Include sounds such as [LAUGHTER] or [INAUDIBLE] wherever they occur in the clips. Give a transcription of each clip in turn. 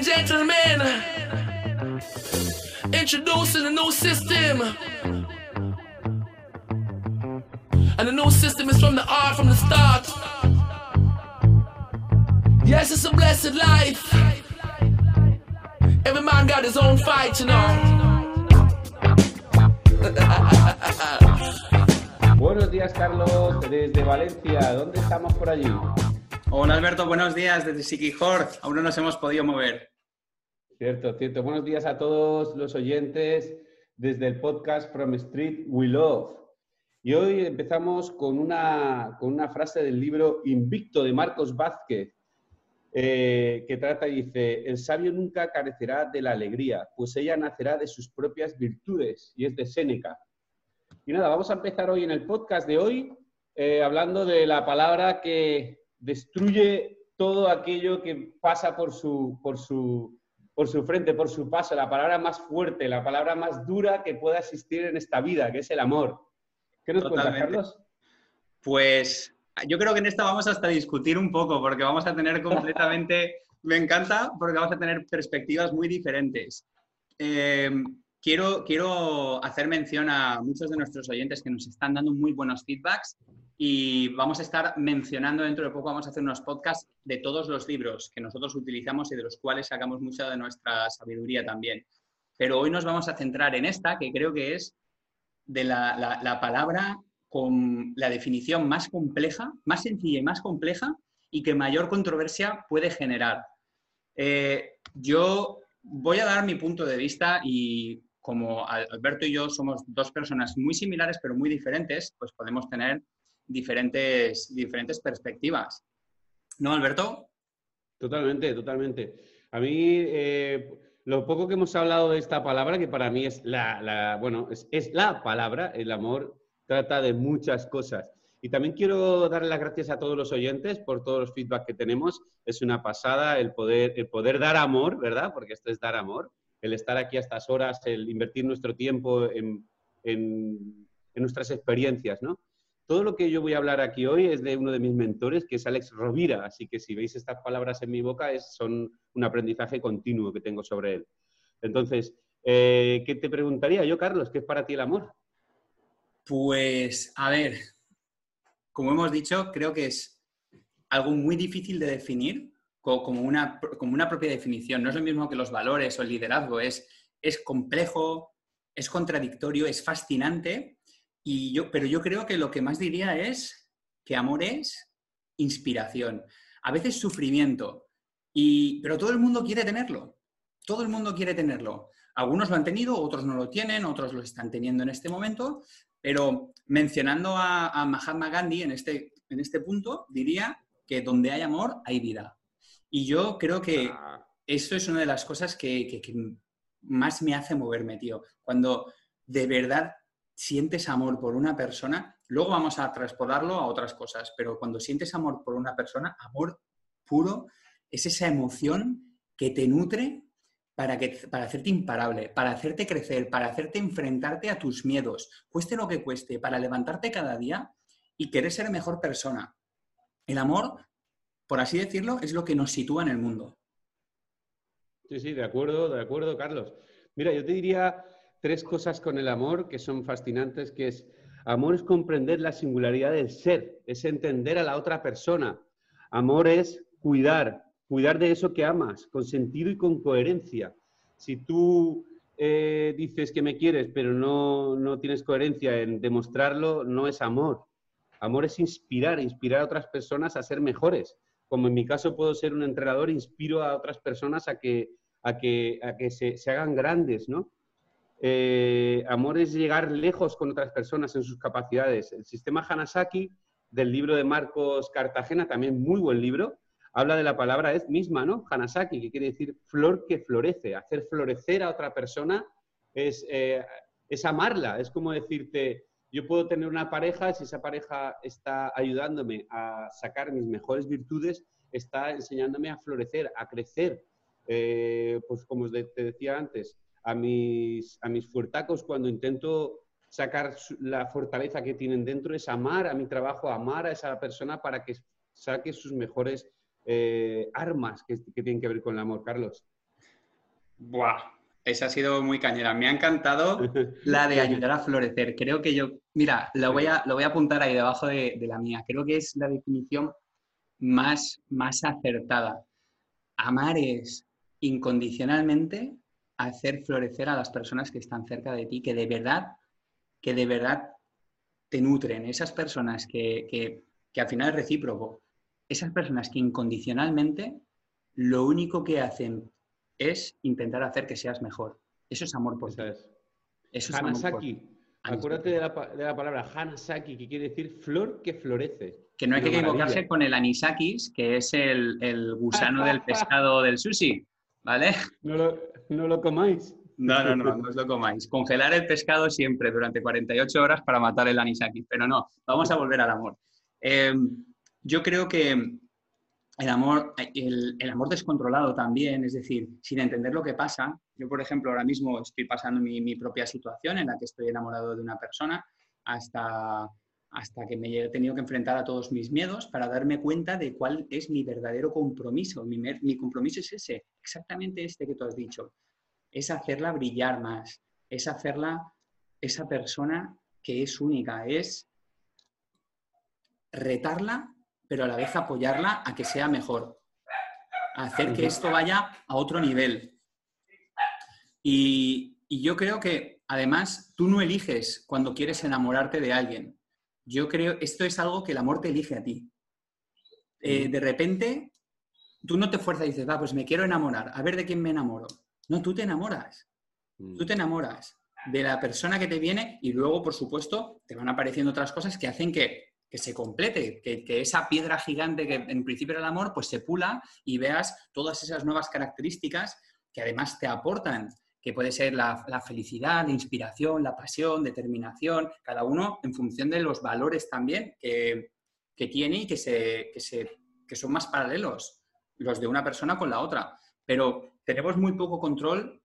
and gentlemen, introducing a new system. And the new system is from the art from the start. Yes, it's a blessed life. Every man got his own fight, you know. [LAUGHS] Buenos días, Carlos, desde Valencia. ¿Dónde estamos por allí? Hola Alberto, buenos días desde Siquijor. Aún no nos hemos podido mover. Cierto, cierto. Buenos días a todos los oyentes desde el podcast From Street We Love. Y hoy empezamos con una, con una frase del libro Invicto de Marcos Vázquez, eh, que trata y dice, el sabio nunca carecerá de la alegría, pues ella nacerá de sus propias virtudes, y es de Séneca. Y nada, vamos a empezar hoy en el podcast de hoy eh, hablando de la palabra que destruye todo aquello que pasa por su, por, su, por su frente, por su paso, la palabra más fuerte, la palabra más dura que pueda existir en esta vida, que es el amor. ¿Qué nos cuentas, Carlos? Pues yo creo que en esta vamos hasta discutir un poco, porque vamos a tener completamente, [LAUGHS] me encanta, porque vamos a tener perspectivas muy diferentes. Eh, quiero, quiero hacer mención a muchos de nuestros oyentes que nos están dando muy buenos feedbacks y vamos a estar mencionando dentro de poco, vamos a hacer unos podcasts de todos los libros que nosotros utilizamos y de los cuales sacamos mucha de nuestra sabiduría también. Pero hoy nos vamos a centrar en esta, que creo que es de la, la, palabra con la definición más compleja, más sencilla y más compleja y que mayor controversia puede generar. Eh, yo voy a dar mi punto de vista y como Alberto y yo somos dos personas muy similares pero muy diferentes, pues podemos tener diferentes, diferentes perspectivas. ¿No, Alberto? Totalmente, totalmente. A mí, eh, lo poco que hemos hablado de esta palabra, que para mí es la, bueno, es, es, la palabra, el amor trata de muchas cosas. Y también quiero darle las gracias a todos los oyentes por todos los feedback que tenemos. Es una pasada el poder, el poder dar amor, ¿verdad? Porque esto es dar amor. El estar aquí a estas horas, el invertir nuestro tiempo en, en, en nuestras experiencias, ¿no? Todo lo que yo voy a hablar aquí hoy es de uno de mis mentores, que es Alex Rovira, así que si veis estas palabras en mi boca, es, son un aprendizaje continuo que tengo sobre él. Entonces, eh, ¿qué te preguntaría yo, Carlos? ¿Qué es para ti el amor? Pues, a ver, como hemos dicho, creo que es algo muy difícil de definir como una, propia definición. No es lo mismo que los valores o el liderazgo, es complejo, es contradictorio, es fascinante y yo, pero yo creo que lo que más diría es que amor es inspiración, a veces sufrimiento, y, pero todo el mundo quiere tenerlo, todo el mundo quiere tenerlo. Algunos lo han tenido, otros no lo tienen, otros lo están teniendo en este momento, pero mencionando a, Mahatma Gandhi en este, en este punto, diría que donde hay amor hay vida. Y yo creo que ah. eso es una de las cosas que, que más me hace moverme, tío. Cuando de verdad sientes amor por una persona, luego vamos a transportarlo a otras cosas, pero cuando sientes amor por una persona, amor puro, es esa emoción que te nutre para, que, para hacerte imparable, para hacerte crecer, para hacerte enfrentarte a tus miedos, cueste lo que cueste, para levantarte cada día y querer ser mejor persona. El amor, por así decirlo, es lo que nos sitúa en el mundo. Sí, sí, de acuerdo, de acuerdo, Carlos. Mira, yo te diría tres cosas con el amor que son fascinantes, que es, amor es comprender la singularidad del ser, es entender a la otra persona. Amor es cuidar, cuidar de eso que amas, con sentido y con coherencia. Si tú eh, dices que me quieres, pero no, no tienes coherencia en demostrarlo, no es amor. Amor es inspirar, inspirar a otras personas a ser mejores. Como en mi caso puedo ser un entrenador, inspiro a otras personas a que, a que, a que se, se hagan grandes, ¿no? Eh, amor es llegar lejos con otras personas en sus capacidades. El sistema Hanasaki del libro de Marcos Cartagena, también muy buen libro, habla de la palabra es misma, ¿no? Hanasaki, que quiere decir flor que florece. Hacer florecer a otra persona es, eh, es amarla. Es como decirte, yo puedo tener una pareja, si esa pareja está ayudándome a sacar mis mejores virtudes, está enseñándome a florecer, a crecer. Eh, pues como te decía antes, a mis, a mis fuertacos cuando intento sacar la fortaleza que tienen dentro, es amar a mi trabajo, amar a esa persona para que saque sus mejores eh, armas que, tienen que ver con el amor, Carlos. Buah, esa ha sido muy cañera. Me ha encantado [LAUGHS] la de ayudar a florecer. Creo que yo, mira, lo voy a, lo voy a apuntar ahí debajo de, de la mía. Creo que es la definición más, más acertada. Amar es incondicionalmente hacer florecer a las personas que están cerca de ti, que de verdad, que de verdad te nutren. Esas personas que, que, que al final es recíproco. Esas personas que incondicionalmente lo único que hacen es intentar hacer que seas mejor. Eso es amor por ti. Eso es Hanasaki. amor por. Acuérdate de la, de la palabra Hanasaki, que quiere decir flor que florece. Que no hay que equivocarse maravilla. con el anisakis, que es el, el [LAUGHS] gusano del pescado del sushi, ¿vale? No lo, no lo comáis. No, no, no, no os lo comáis. Congelar el pescado siempre durante 48 horas para matar el anisakis, pero no, vamos a volver al amor. Eh, yo creo que el amor, el, el amor descontrolado también, es decir, sin entender lo que pasa. Yo, por ejemplo, ahora mismo estoy pasando mi, mi propia situación en la que estoy enamorado de una persona hasta, hasta que me he tenido que enfrentar a todos mis miedos para darme cuenta de cuál es mi verdadero compromiso. Mi, mi compromiso es ese, exactamente este que tú has dicho. Es hacerla brillar más, es hacerla esa persona que es única, es retarla, pero a la vez apoyarla a que sea mejor, a hacer que esto vaya a otro nivel. Y, y yo creo que, además, tú no eliges cuando quieres enamorarte de alguien. Yo creo, esto es algo que el amor te elige a ti. Eh, de repente, tú no te fuerzas y dices, va, pues me quiero enamorar, a ver de quién me enamoro. No, tú te enamoras. Mm. Tú te enamoras de la persona que te viene y luego, por supuesto, te van apareciendo otras cosas que hacen que, que se complete, que, que esa piedra gigante que en principio era el amor, pues se pula y veas todas esas nuevas características que además te aportan, que puede ser la, felicidad, la inspiración, la pasión, determinación, cada uno en función de los valores también que, que tiene y que, se, que, se, que son más paralelos los de una persona con la otra. Pero tenemos muy poco control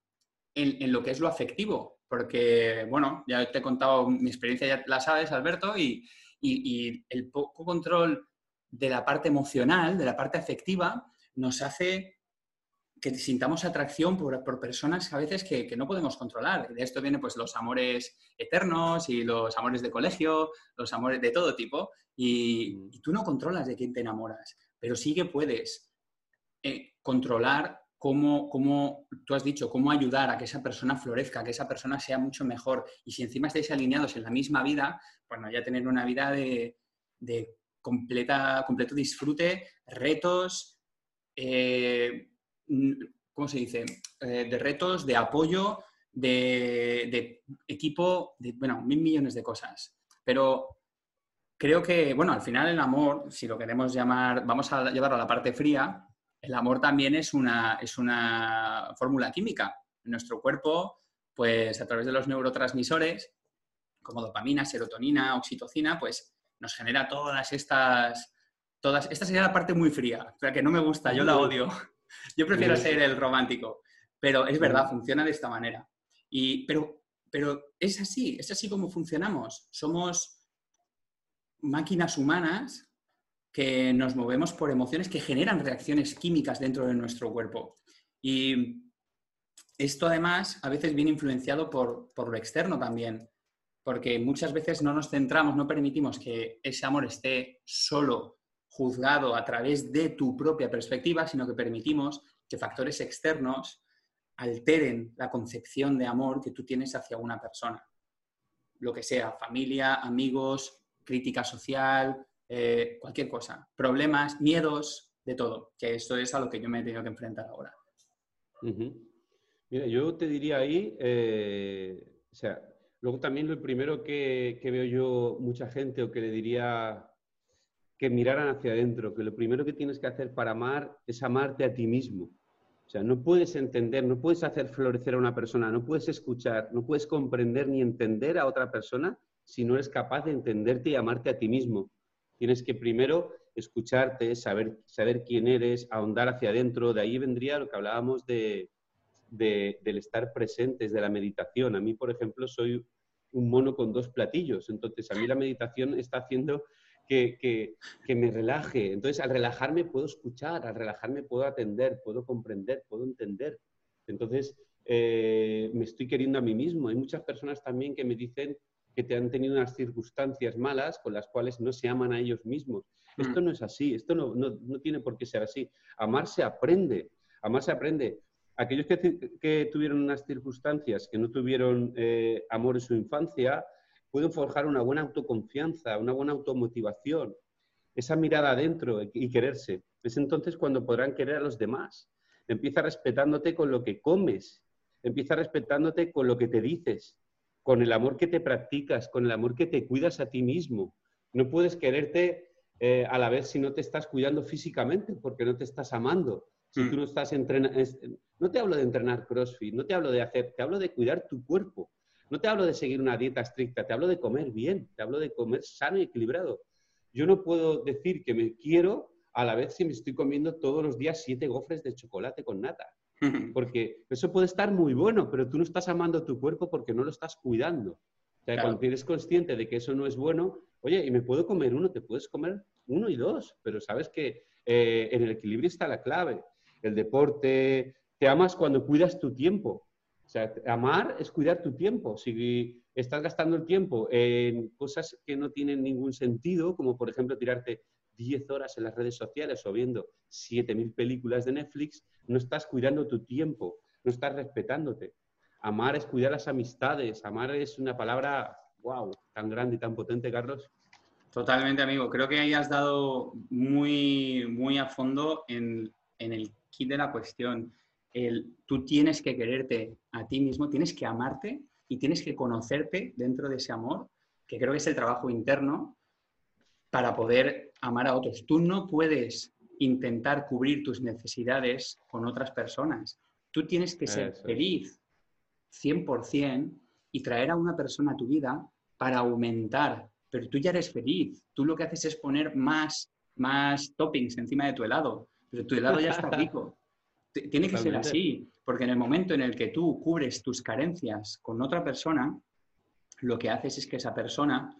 en, en, lo que es lo afectivo, porque, bueno, ya te he contado mi experiencia, ya la sabes, Alberto, y, y, el poco control de la parte emocional, de la parte afectiva, nos hace que sintamos atracción por, por personas a veces que, que, no podemos controlar. De esto vienen pues los amores eternos y los amores de colegio, los amores de todo tipo, y, y tú no controlas de quién te enamoras, pero sí que puedes eh, controlar cómo, cómo, tú has dicho, cómo ayudar a que esa persona florezca, que esa persona sea mucho mejor. Y si encima estáis alineados en la misma vida, pues no, ya tener una vida de, de completa, completo disfrute, retos, eh, ¿cómo se dice? Eh, de retos, de apoyo, de, de, equipo, de, bueno, mil millones de cosas. Pero creo que, bueno, al final el amor, si lo queremos llamar, vamos a llevarlo a la parte fría, el amor también es una, es una fórmula química. En nuestro cuerpo, pues a través de los neurotransmisores, como dopamina, serotonina, oxitocina, pues nos genera todas estas... Todas, esta sería la parte muy fría, la que no me gusta, yo la odio. [LAUGHS] Yo prefiero ser el romántico, pero es verdad, funciona de esta manera. Y, pero, pero es así, es así como funcionamos. Somos máquinas humanas que nos movemos por emociones que generan reacciones químicas dentro de nuestro cuerpo. Y esto además a veces viene influenciado por, por lo externo también, porque muchas veces no nos centramos, no permitimos que ese amor esté solo juzgado a través de tu propia perspectiva, sino que permitimos que factores externos alteren la concepción de amor que tú tienes hacia una persona. Lo que sea, familia, amigos, crítica social, eh, cualquier cosa. Problemas, miedos, de todo. Que esto es a lo que yo me he tenido que enfrentar ahora. Mira, yo te diría ahí, eh, o sea, luego también lo primero que veo yo mucha gente o que le diría que miraran hacia adentro, que lo primero que tienes que hacer para amar es amarte a ti mismo. O sea, no puedes entender, no puedes hacer florecer a una persona, no puedes escuchar, no puedes comprender ni entender a otra persona si no eres capaz de entenderte y amarte a ti mismo. Tienes que primero escucharte, saber, saber quién eres, ahondar hacia adentro. De ahí vendría lo que hablábamos de, de, del estar presentes, de la meditación. A mí, por ejemplo, soy un mono con dos platillos. Entonces, a mí la meditación está haciendo que, que, que, me relaje. Entonces, al relajarme puedo escuchar, al relajarme puedo atender, puedo comprender, puedo entender. Entonces, eh, me estoy queriendo a mí mismo. Hay muchas personas también que me dicen que te han tenido unas circunstancias malas con las cuales no se aman a ellos mismos. Mm. Esto no es así, esto no, no, tiene por qué ser así. Amar se aprende, amar se aprende. Aquellos que, tuvieron unas circunstancias que no tuvieron eh, amor en su infancia, pueden forjar una buena autoconfianza, una buena automotivación, esa mirada adentro y quererse. Es entonces cuando podrán querer a los demás. Empieza respetándote con lo que comes, empieza respetándote con lo que te dices, con el amor que te practicas, con el amor que te cuidas a ti mismo. No puedes quererte eh, a la vez si no te estás cuidando físicamente, porque no te estás amando. Si mm. tú no estás entrenando, no te hablo de entrenar CrossFit, no te hablo de hacer, te hablo de cuidar tu cuerpo. No te hablo de seguir una dieta estricta, te hablo de comer bien, te hablo de comer sano y equilibrado. Yo no puedo decir que me quiero a la vez si me estoy comiendo todos los días siete gofres de chocolate con nata. [LAUGHS] Porque eso puede estar muy bueno, pero tú no estás amando tu cuerpo porque no lo estás cuidando. O sea, cuando eres consciente de que eso no es bueno, oye, y me puedo comer uno, te puedes comer uno y dos, pero sabes que eh, en el equilibrio está la clave. El deporte, te amas cuando cuidas tu tiempo. O sea, amar es cuidar tu tiempo. Si estás gastando el tiempo en cosas que no tienen ningún sentido, como por ejemplo tirarte 10 horas en las redes sociales o viendo 7.000 películas de Netflix, no estás cuidando tu tiempo, no estás respetándote. Amar es cuidar las amistades, amar es una palabra, wow, tan grande y tan potente, Carlos. Totalmente, amigo. Creo que ahí has dado muy, muy a fondo en, en el kit de la cuestión. El, tú tienes que quererte a ti mismo, tienes que amarte y tienes que conocerte dentro de ese amor, que creo que es el trabajo interno, para poder amar a otros. Tú no puedes intentar cubrir tus necesidades con otras personas. Tú tienes que ser feliz 100% y traer a una persona a tu vida para aumentar, pero tú ya eres feliz. Tú lo que haces es poner más, más toppings encima de tu helado, pero tu helado ya está [LAUGHS] rico. Tiene que ser así, porque en el momento en el que tú cubres tus carencias con otra persona, lo que haces es que esa persona,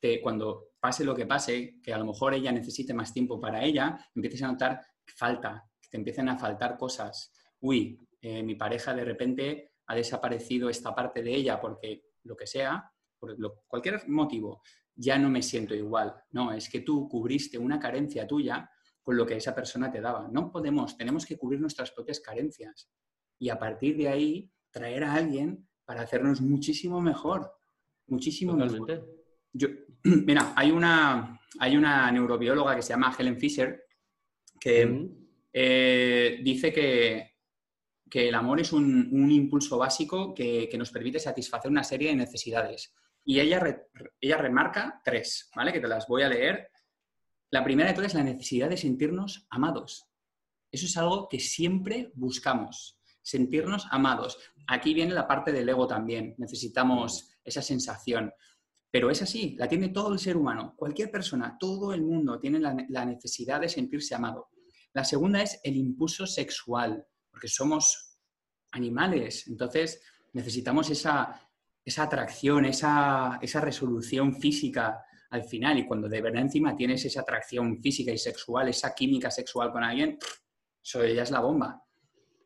te, cuando pase lo que pase, que a lo mejor ella necesite más tiempo para ella, empieces a notar que falta, que te empiecen a faltar cosas. Uy, eh, mi pareja de repente ha desaparecido esta parte de ella porque lo que sea, por cualquier motivo, ya no me siento igual. No, es que tú cubriste una carencia tuya con lo que esa persona te daba. No podemos, tenemos que cubrir nuestras propias carencias y a partir de ahí traer a alguien para hacernos muchísimo mejor, muchísimo mejor. Yo, [CLEARS THROAT] mira, hay una, hay una neurobióloga que se llama Helen Fisher que eh, dice que, que, el amor es un, impulso básico que, nos permite satisfacer una serie de necesidades. Y ella, ella remarca tres, ¿vale? Que te las voy a leer la primera de todas es la necesidad de sentirnos amados. Eso es algo que siempre buscamos, sentirnos amados. Aquí viene la parte del ego también. Necesitamos esa sensación. Pero es así, la tiene todo el ser humano. Cualquier persona, todo el mundo tiene la, necesidad de sentirse amado. La segunda es el impulso sexual, porque somos animales. Entonces necesitamos esa, atracción, esa, esa resolución física al final. Y cuando de verdad encima tienes esa atracción física y sexual, esa química sexual con alguien, eso ya es la bomba.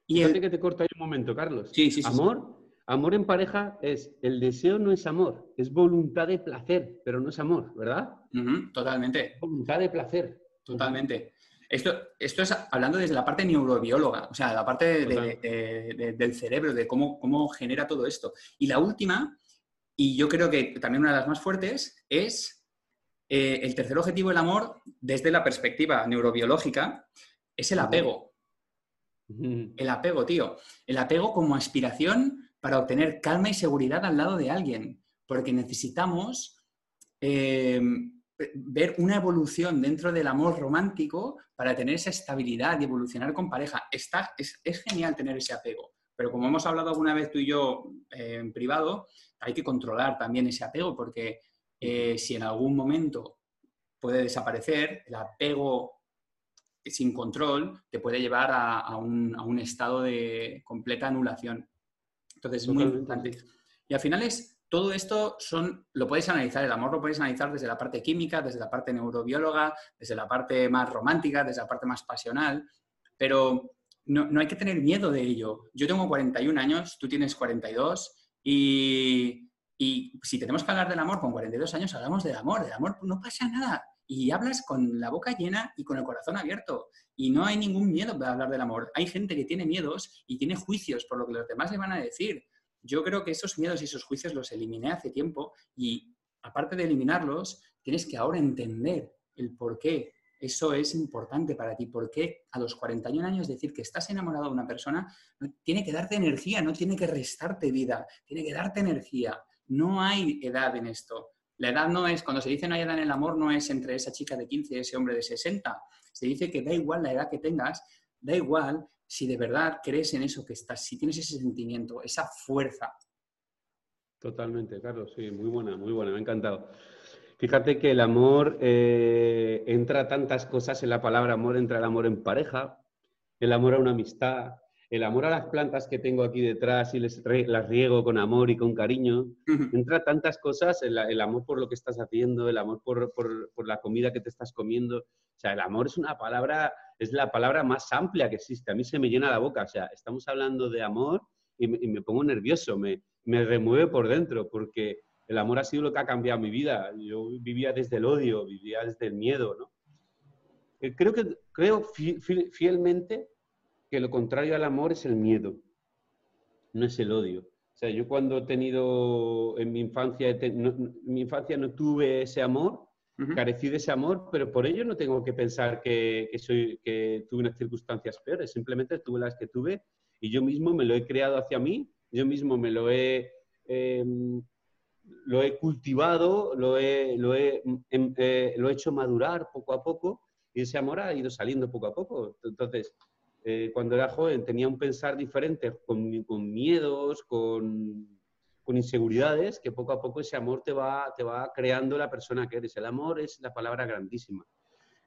Y el... que te corto ahí un momento, Carlos. Sí, sí, sí. Amor, amor en pareja es, el deseo no es amor, es voluntad de placer, pero no es amor, ¿verdad? totalmente. Voluntad de placer. Totalmente. Esto, esto es hablando desde la parte neurobióloga, o sea, la parte del cerebro, de cómo, cómo genera todo esto. Y la última, y yo creo que también una de las más fuertes, es eh, el tercer objetivo del amor, desde la perspectiva neurobiológica, es el apego. El apego, tío. El apego como aspiración para obtener calma y seguridad al lado de alguien. Porque necesitamos eh, ver una evolución dentro del amor romántico para tener esa estabilidad y evolucionar con pareja. Está, es, genial tener ese apego. Pero como hemos hablado alguna vez tú y yo eh, en privado, hay que controlar también ese apego porque eh, si en algún momento puede desaparecer, el apego sin control te puede llevar a, un, estado de completa anulación. Entonces es muy importante. Y al final es, todo esto son, lo podéis analizar, el amor lo podéis analizar desde la parte química, desde la parte neurobióloga, desde la parte más romántica, desde la parte más pasional, pero no, no hay que tener miedo de ello. Yo tengo 41 años, tú tienes 42 y, y si tenemos que hablar del amor con 42 años, hablamos del amor. Del amor no pasa nada. Y hablas con la boca llena y con el corazón abierto. Y no hay ningún miedo para hablar del amor. Hay gente que tiene miedos y tiene juicios por lo que los demás le van a decir. Yo creo que esos miedos y esos juicios los eliminé hace tiempo y aparte de eliminarlos, tienes que ahora entender el por qué eso es importante para ti. ¿Por qué a los 41 años decir que estás enamorado de una persona tiene que darte energía, no tiene que restarte vida, tiene que darte energía? No hay edad en esto. La edad no es, cuando se dice no hay edad en el amor, no es entre esa chica de 15 y ese hombre de 60. Se dice que da igual la edad que tengas, da igual si de verdad crees en eso que estás, si tienes ese sentimiento, esa fuerza. Totalmente, Carlos, sí, muy buena, muy buena, me ha encantado. Fíjate que el amor eh, entra tantas cosas en la palabra amor, entra el amor en pareja, el amor a una amistad, el amor a las plantas que tengo aquí detrás y les, las riego con amor y con cariño. Entra tantas cosas, el, amor por lo que estás haciendo, el amor por, la comida que te estás comiendo. O sea, el amor es una palabra, es la palabra más amplia que existe. A mí se me llena la boca. O sea, estamos hablando de amor y me, pongo nervioso, me, me remueve por dentro, porque el amor ha sido lo que ha cambiado mi vida. Yo vivía desde el odio, vivía desde el miedo, ¿no? Eh, creo que creo fielmente que lo contrario al amor es el miedo, no es el odio. O sea, yo cuando he tenido en mi infancia, en mi infancia no tuve ese amor, carecí de ese amor, pero por ello no tengo que pensar que, soy, que tuve unas circunstancias peores, simplemente tuve las que tuve y yo mismo me lo he creado hacia mí, yo mismo me lo he, em, lo he cultivado, lo he, lo, he, em, eh, lo he hecho madurar poco a poco y ese amor ha ido saliendo poco a poco. Entonces, eh, cuando era joven tenía un pensar diferente, con, con miedos, con, con, inseguridades, que poco a poco ese amor te va, te va creando la persona que eres. El amor es la palabra grandísima.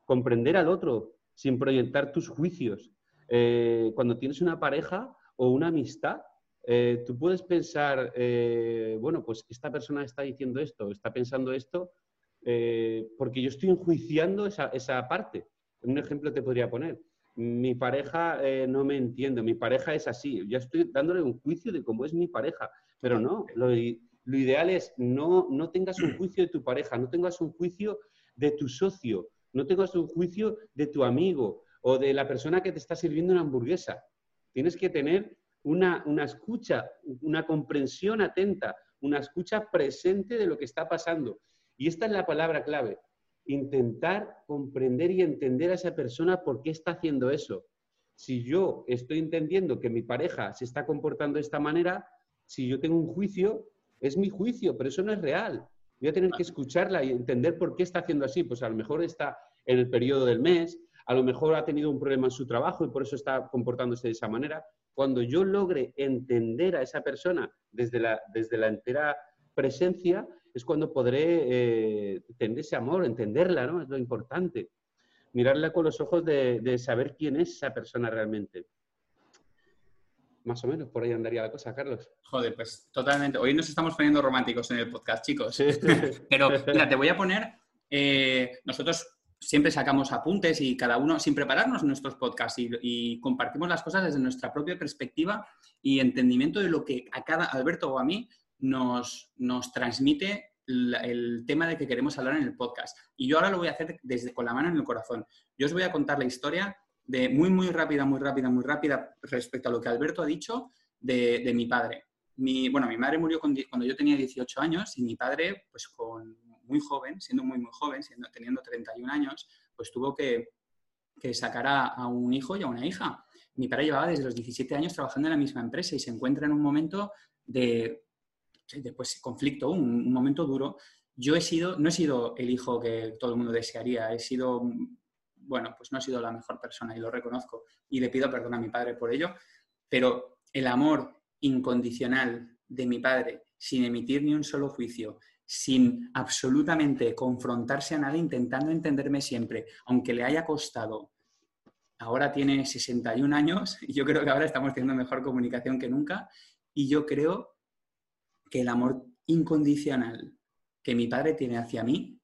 Comprender al otro sin proyectar tus juicios. Eh, cuando tienes una pareja o una amistad, eh, tú puedes pensar, eh, bueno, pues esta persona está diciendo esto, está pensando esto, eh, porque yo estoy enjuiciando esa, esa, parte. Un ejemplo te podría poner. Mi pareja no me entiende, mi pareja es así. Ya estoy dándole un juicio de cómo es mi pareja, pero no, lo, lo ideal es no, no tengas un juicio de tu pareja, no tengas un juicio de tu socio, no tengas un juicio de tu amigo o de la persona que te está sirviendo una hamburguesa. Tienes que tener una, escucha, una comprensión atenta, una escucha presente de lo que está pasando. Y esta es la palabra clave, intentar comprender y entender a esa persona por qué está haciendo eso. Si yo estoy entendiendo que mi pareja se está comportando de esta manera, si yo tengo un juicio, es mi juicio, pero eso no es real. Voy a tener que escucharla y entender por qué está haciendo así. Pues a lo mejor está en el periodo del mes, a lo mejor ha tenido un problema en su trabajo y por eso está comportándose de esa manera. Cuando yo logre entender a esa persona desde la, desde la entera presencia, es cuando podré eh, tener ese amor, entenderla, ¿no? Es lo importante. Mirarla con los ojos de, saber quién es esa persona realmente. Más o menos, por ahí andaría la cosa, Carlos. Joder, pues totalmente. Hoy nos estamos poniendo románticos en el podcast, chicos. [LAUGHS] Pero mira, te voy a poner. Eh, nosotros siempre sacamos apuntes y cada uno, sin prepararnos nuestros podcasts y, compartimos las cosas desde nuestra propia perspectiva y entendimiento de lo que a cada Alberto o a mí nos, transmite el, tema de que queremos hablar en el podcast. Y yo ahora lo voy a hacer desde con la mano en el corazón. Yo os voy a contar la historia de muy, muy rápida, muy rápida, muy rápida respecto a lo que Alberto ha dicho de, mi padre. Mi, bueno, mi madre murió cuando yo tenía 18 años y mi padre, pues con muy joven, siendo muy, muy joven, siendo, teniendo 31 años, pues tuvo que, que sacar a, un hijo y a una hija. Mi padre llevaba desde los 17 años trabajando en la misma empresa y se encuentra en un momento de, de pues, conflicto, un, momento duro. Yo he sido, no he sido el hijo que todo el mundo desearía, he sido, bueno, pues no he sido la mejor persona y lo reconozco y le pido perdón a mi padre por ello, pero el amor incondicional de mi padre, sin emitir ni un solo juicio, sin absolutamente confrontarse a nadie, intentando entenderme siempre, aunque le haya costado. Ahora tiene 61 años y [LAUGHS] yo creo que ahora estamos teniendo mejor comunicación que nunca y yo creo que el amor incondicional que mi padre tiene hacia mí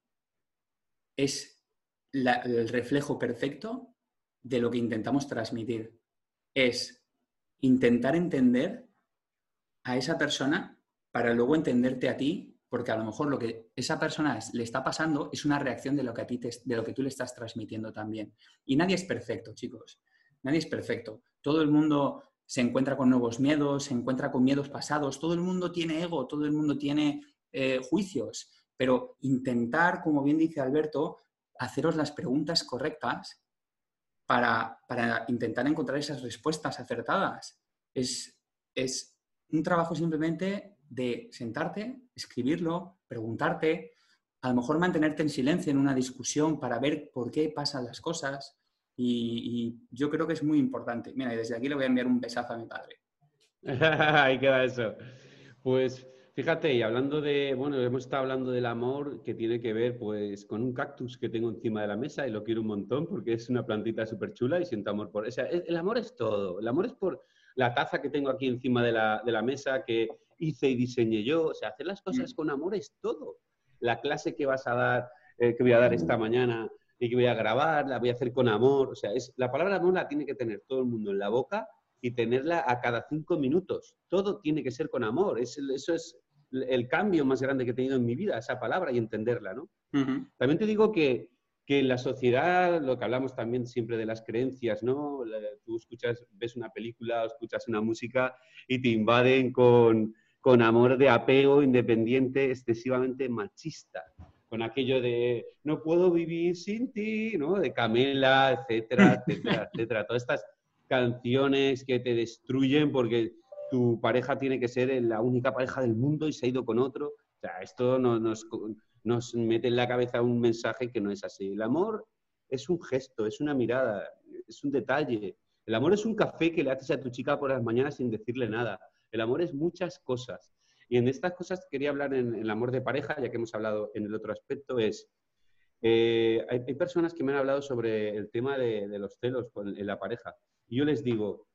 es el reflejo perfecto de lo que intentamos transmitir. es intentar entender a esa persona para luego entenderte a ti, porque a lo mejor lo que esa persona le está pasando es una reacción de lo que, a ti de lo que tú le estás transmitiendo también. Y nadie es perfecto, chicos. Nadie es perfecto. Todo el mundo se encuentra con nuevos miedos, se encuentra con miedos pasados, todo el mundo tiene ego, todo el mundo tiene eh, juicios, pero intentar, como bien dice Alberto, haceros las preguntas correctas para, intentar encontrar esas respuestas acertadas. Es, es un trabajo simplemente de sentarte, escribirlo, preguntarte, a lo mejor mantenerte en silencio en una discusión para ver por qué pasan las cosas. Y, yo creo que es muy importante. Mira, y desde aquí le voy a enviar un besazo a mi padre. [LAUGHS] Ahí queda eso. Pues Fíjate, y hablando de, bueno, hemos estado hablando del amor que tiene que ver pues con un cactus que tengo encima de la mesa y lo quiero un montón porque es una plantita súper chula y siento amor por... O sea, el amor es todo. El amor es por la taza que tengo aquí encima de la, de la mesa que hice y diseñé yo. O sea, hacer las cosas mm. con amor es todo. La clase que vas a dar, eh, que voy a dar esta mañana y que voy a grabar, la voy a hacer con amor. O sea, es, la palabra amor la tiene que tener todo el mundo en la boca y tenerla a cada cinco minutos. Todo tiene que ser con amor. Es, eso es el cambio más grande que he tenido en mi vida, esa palabra y entenderla, ¿no? También te digo que, que, en la sociedad, lo que hablamos también siempre de las creencias, ¿no? Tú escuchas, ves una película o escuchas una música y te invaden con, con amor de apego independiente excesivamente machista, con aquello de no puedo vivir sin ti, ¿no? De Camela, etcétera, [LAUGHS] etcétera, etcétera. Todas estas canciones que te destruyen porque tu pareja tiene que ser la única pareja del mundo y se ha ido con otro. O sea, esto nos, nos, mete en la cabeza un mensaje que no es así. El amor es un gesto, es una mirada, es un detalle. El amor es un café que le haces a tu chica por las mañanas sin decirle nada. El amor es muchas cosas. Y en estas cosas quería hablar en, el amor de pareja, ya que hemos hablado en el otro aspecto, es, eh, hay, personas que me han hablado sobre el tema de, de los celos en la pareja. Y yo les digo,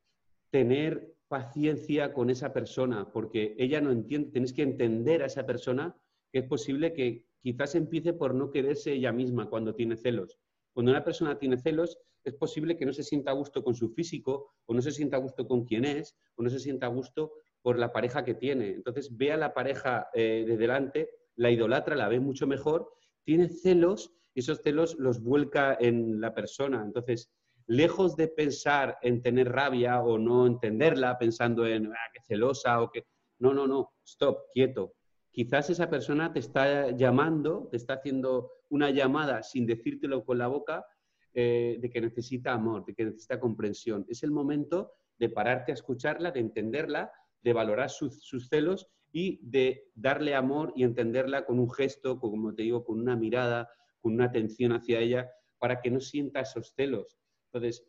tener paciencia con esa persona, porque ella no entiende, tienes que entender a esa persona que es posible que quizás empiece por no quererse ella misma cuando tiene celos. Cuando una persona tiene celos, es posible que no se sienta a gusto con su físico, o no se sienta a gusto con quién es, o no se sienta a gusto por la pareja que tiene. Entonces ve a la pareja eh, de delante, la idolatra, la ve mucho mejor, tiene celos y esos celos los vuelca en la persona. Entonces, lejos de pensar en tener rabia o no entenderla, pensando en ah, que celosa o que... No, no, no, stop, quieto. Quizás esa persona te está llamando, te está haciendo una llamada sin decírtelo con la boca eh, de que necesita amor, de que necesita comprensión. Es el momento de pararte a escucharla, de entenderla, de valorar sus, celos y de darle amor y entenderla con un gesto, como te digo, con una mirada, con una atención hacia ella, para que no sienta esos celos entonces,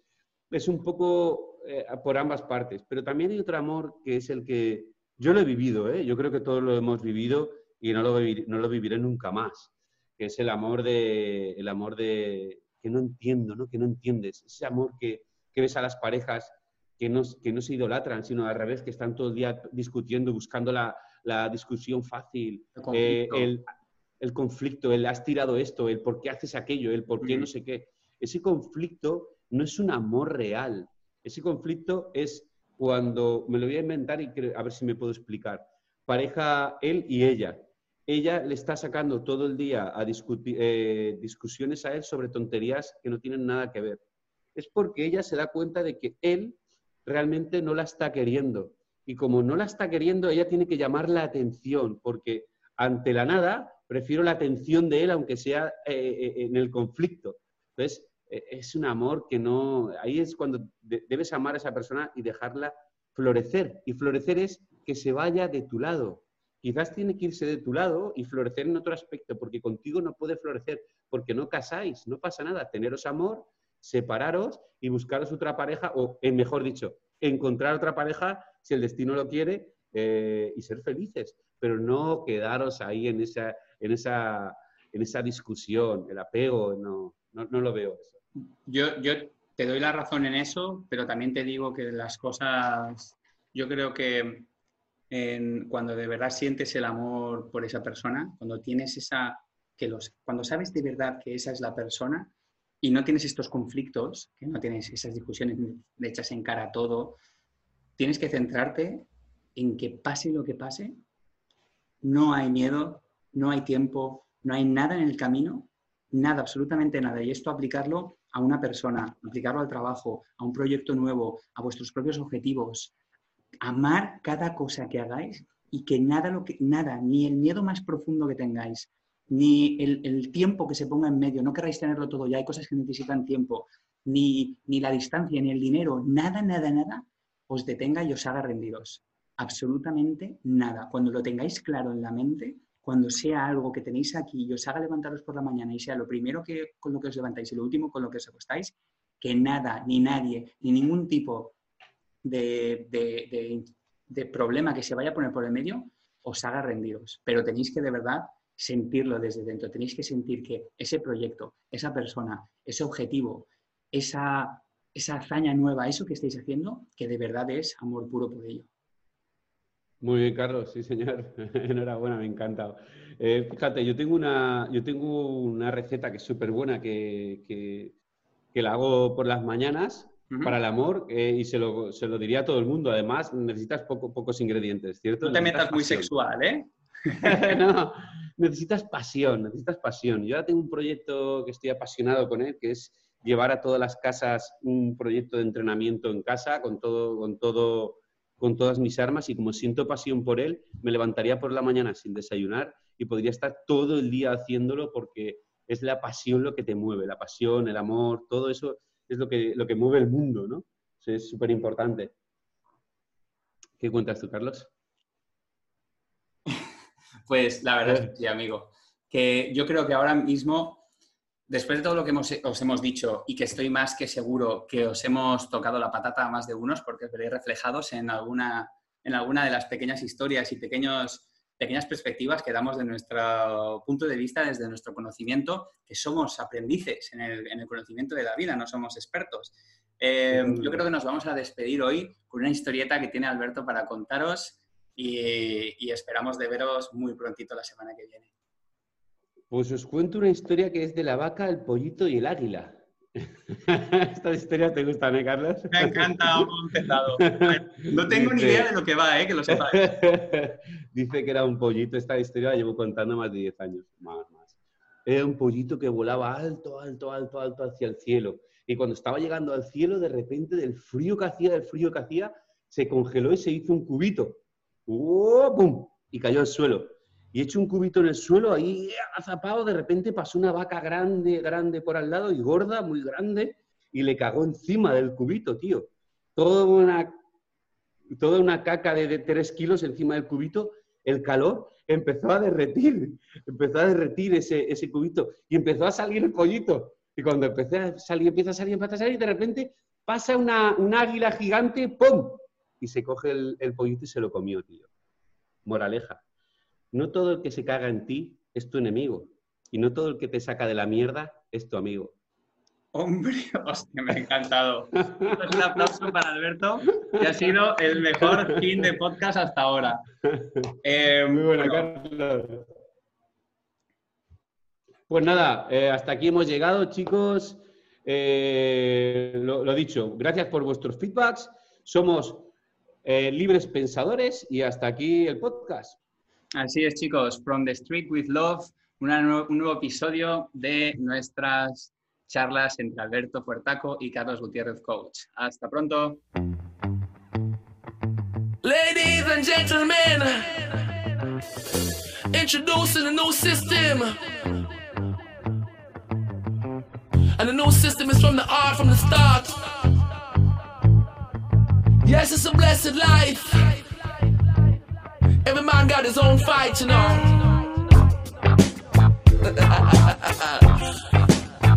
es un poco eh, por ambas partes, pero también hay otro amor que es el que yo lo he vivido, ¿eh? yo creo que todos lo hemos vivido y no lo, no lo viviré nunca más, que es el amor de, el amor de que no entiendo, ¿no? que no entiendes, ese amor que, que ves a las parejas que no, que no se idolatran, sino al revés, que están todo el día discutiendo, buscando la, la discusión fácil, el eh, conflicto. el, el conflicto, el has tirado esto, el por qué haces aquello, el por qué no sé qué. Ese conflicto no es un amor real. Ese conflicto es cuando, me lo voy a inventar y a ver si me puedo explicar, pareja él y ella. Ella le está sacando todo el día a discutir, eh, discusiones a él sobre tonterías que no tienen nada que ver. Es porque ella se da cuenta de que él realmente no la está queriendo. Y como no la está queriendo, ella tiene que llamar la atención, porque ante la nada prefiero la atención de él, aunque sea eh, eh, en el conflicto. Entonces, es un amor que no, ahí es cuando debes amar a esa persona y dejarla florecer. Y florecer es que se vaya de tu lado. Quizás tiene que irse de tu lado y florecer en otro aspecto, porque contigo no puede florecer, porque no casáis, no pasa nada. Teneros amor, separaros y buscaros otra pareja, o eh, mejor dicho, encontrar otra pareja si el destino lo quiere eh, y ser felices, pero no quedaros ahí en esa, en esa, en esa discusión, el apego, no, no, no lo veo eso. Yo, te doy la razón en eso, pero también te digo que las cosas, yo creo que cuando de verdad sientes el amor por esa persona, cuando tienes esa, que los, cuando sabes de verdad que esa es la persona, y no tienes estos conflictos, que no tienes esas discusiones de echas en cara a todo, tienes que centrarte en que pase lo que pase, no hay miedo, no hay tiempo, no hay nada en el camino, nada, absolutamente nada. Y esto aplicarlo a una persona, aplicarlo al trabajo, a un proyecto nuevo, a vuestros propios objetivos. Amar cada cosa que hagáis y que nada, lo que, nada ni el miedo más profundo que tengáis, ni el, tiempo que se ponga en medio, no queráis tenerlo todo ya, hay cosas que necesitan tiempo, ni, ni la distancia, ni el dinero, nada, nada, nada, os detenga y os haga rendiros. Absolutamente nada. Cuando lo tengáis claro en la mente, cuando sea algo que tenéis aquí y os haga levantaros por la mañana y sea lo primero que, con lo que os levantáis y lo último con lo que os acostáis, que nada, ni nadie, ni ningún tipo de, de, problema que se vaya a poner por el medio os haga rendiros. Pero tenéis que de verdad sentirlo desde dentro. Tenéis que sentir que ese proyecto, esa persona, ese objetivo, esa, esa hazaña nueva, eso que estáis haciendo, que de verdad es amor puro por ello. Muy bien, Carlos, sí, señor. [LAUGHS] Enhorabuena, me encanta. Eh, fíjate, yo tengo una, yo tengo una receta que es súper buena que, que, la hago por las mañanas para el amor eh, y se lo, se lo, diría a todo el mundo. Además, necesitas poco, pocos ingredientes, ¿cierto? No te metas muy sexual, ¿eh? [LAUGHS] no, necesitas pasión, necesitas pasión. Yo ahora tengo un proyecto que estoy apasionado con él, que es llevar a todas las casas un proyecto de entrenamiento en casa con todo, con todo con todas mis armas y como siento pasión por él, me levantaría por la mañana sin desayunar y podría estar todo el día haciéndolo porque es la pasión lo que te mueve, la pasión, el amor, todo eso es lo que, lo que mueve el mundo, ¿no? es súper importante. ¿Qué cuentas tú, Carlos? Pues la verdad es que sí, amigo. Que yo creo que ahora mismo después de todo lo que os hemos dicho y que estoy más que seguro que os hemos tocado la patata a más de unos porque os veréis reflejados en alguna, en alguna de las pequeñas historias y pequeños, pequeñas perspectivas que damos de nuestro punto de vista, desde nuestro conocimiento, que somos aprendices en el, conocimiento de la vida, no somos expertos. Eh, yo creo que nos vamos a despedir hoy con una historieta que tiene Alberto para contaros y esperamos de veros muy prontito la semana que viene. Pues os cuento una historia que es de la vaca, el pollito y el águila. [LAUGHS] Esta historia te gusta, ¿no, Carlos? Me encanta, empezado. No tengo ni idea de lo que va, ¿eh? que lo sepas. [LAUGHS] Dice que era un pollito, esta historia la llevo contando más de 10 años, más, más. Era un pollito que volaba alto, alto, alto, alto hacia el cielo. Y cuando estaba llegando al cielo, de repente, del frío que hacía, del frío que hacía, se congeló y se hizo un cubito. ¡Oh. Y cayó al suelo y hecho un cubito en el suelo, ahí azapado, de repente pasó una vaca grande, grande por al lado y gorda, muy grande, y le cagó encima del cubito, tío. Toda una, toda una caca de, tres kilos encima del cubito, el calor empezó a derretir, empezó a derretir ese, ese cubito y empezó a salir el pollito. Y cuando empecé a salir, empieza a salir, empieza a salir, y de repente pasa una, un águila gigante, ¡pum! Y se coge el, el pollito y se lo comió, tío. Moraleja no todo el que se caga en ti es tu enemigo. Y no todo el que te saca de la mierda es tu amigo. Hombre, [LAUGHS] hostia, me ha encantado. Un aplauso para Alberto, que ha sido el mejor fin de podcast hasta ahora. Eh, Muy bueno, Carlos. Pues nada, eh, hasta aquí hemos llegado, chicos. Eh, lo, lo, dicho, gracias por vuestros feedbacks. Somos libres pensadores y hasta aquí el podcast. Así es, chicos. From the Street with Love, un nuevo episodio de nuestras charlas entre Alberto Fuertaco y Carlos Gutiérrez Coach. Hasta pronto. Ladies and gentlemen, introducing a new system. And the new system is from the art from the start. Yes, it's a blessed life. Every man got his own fight, you know. [LAUGHS]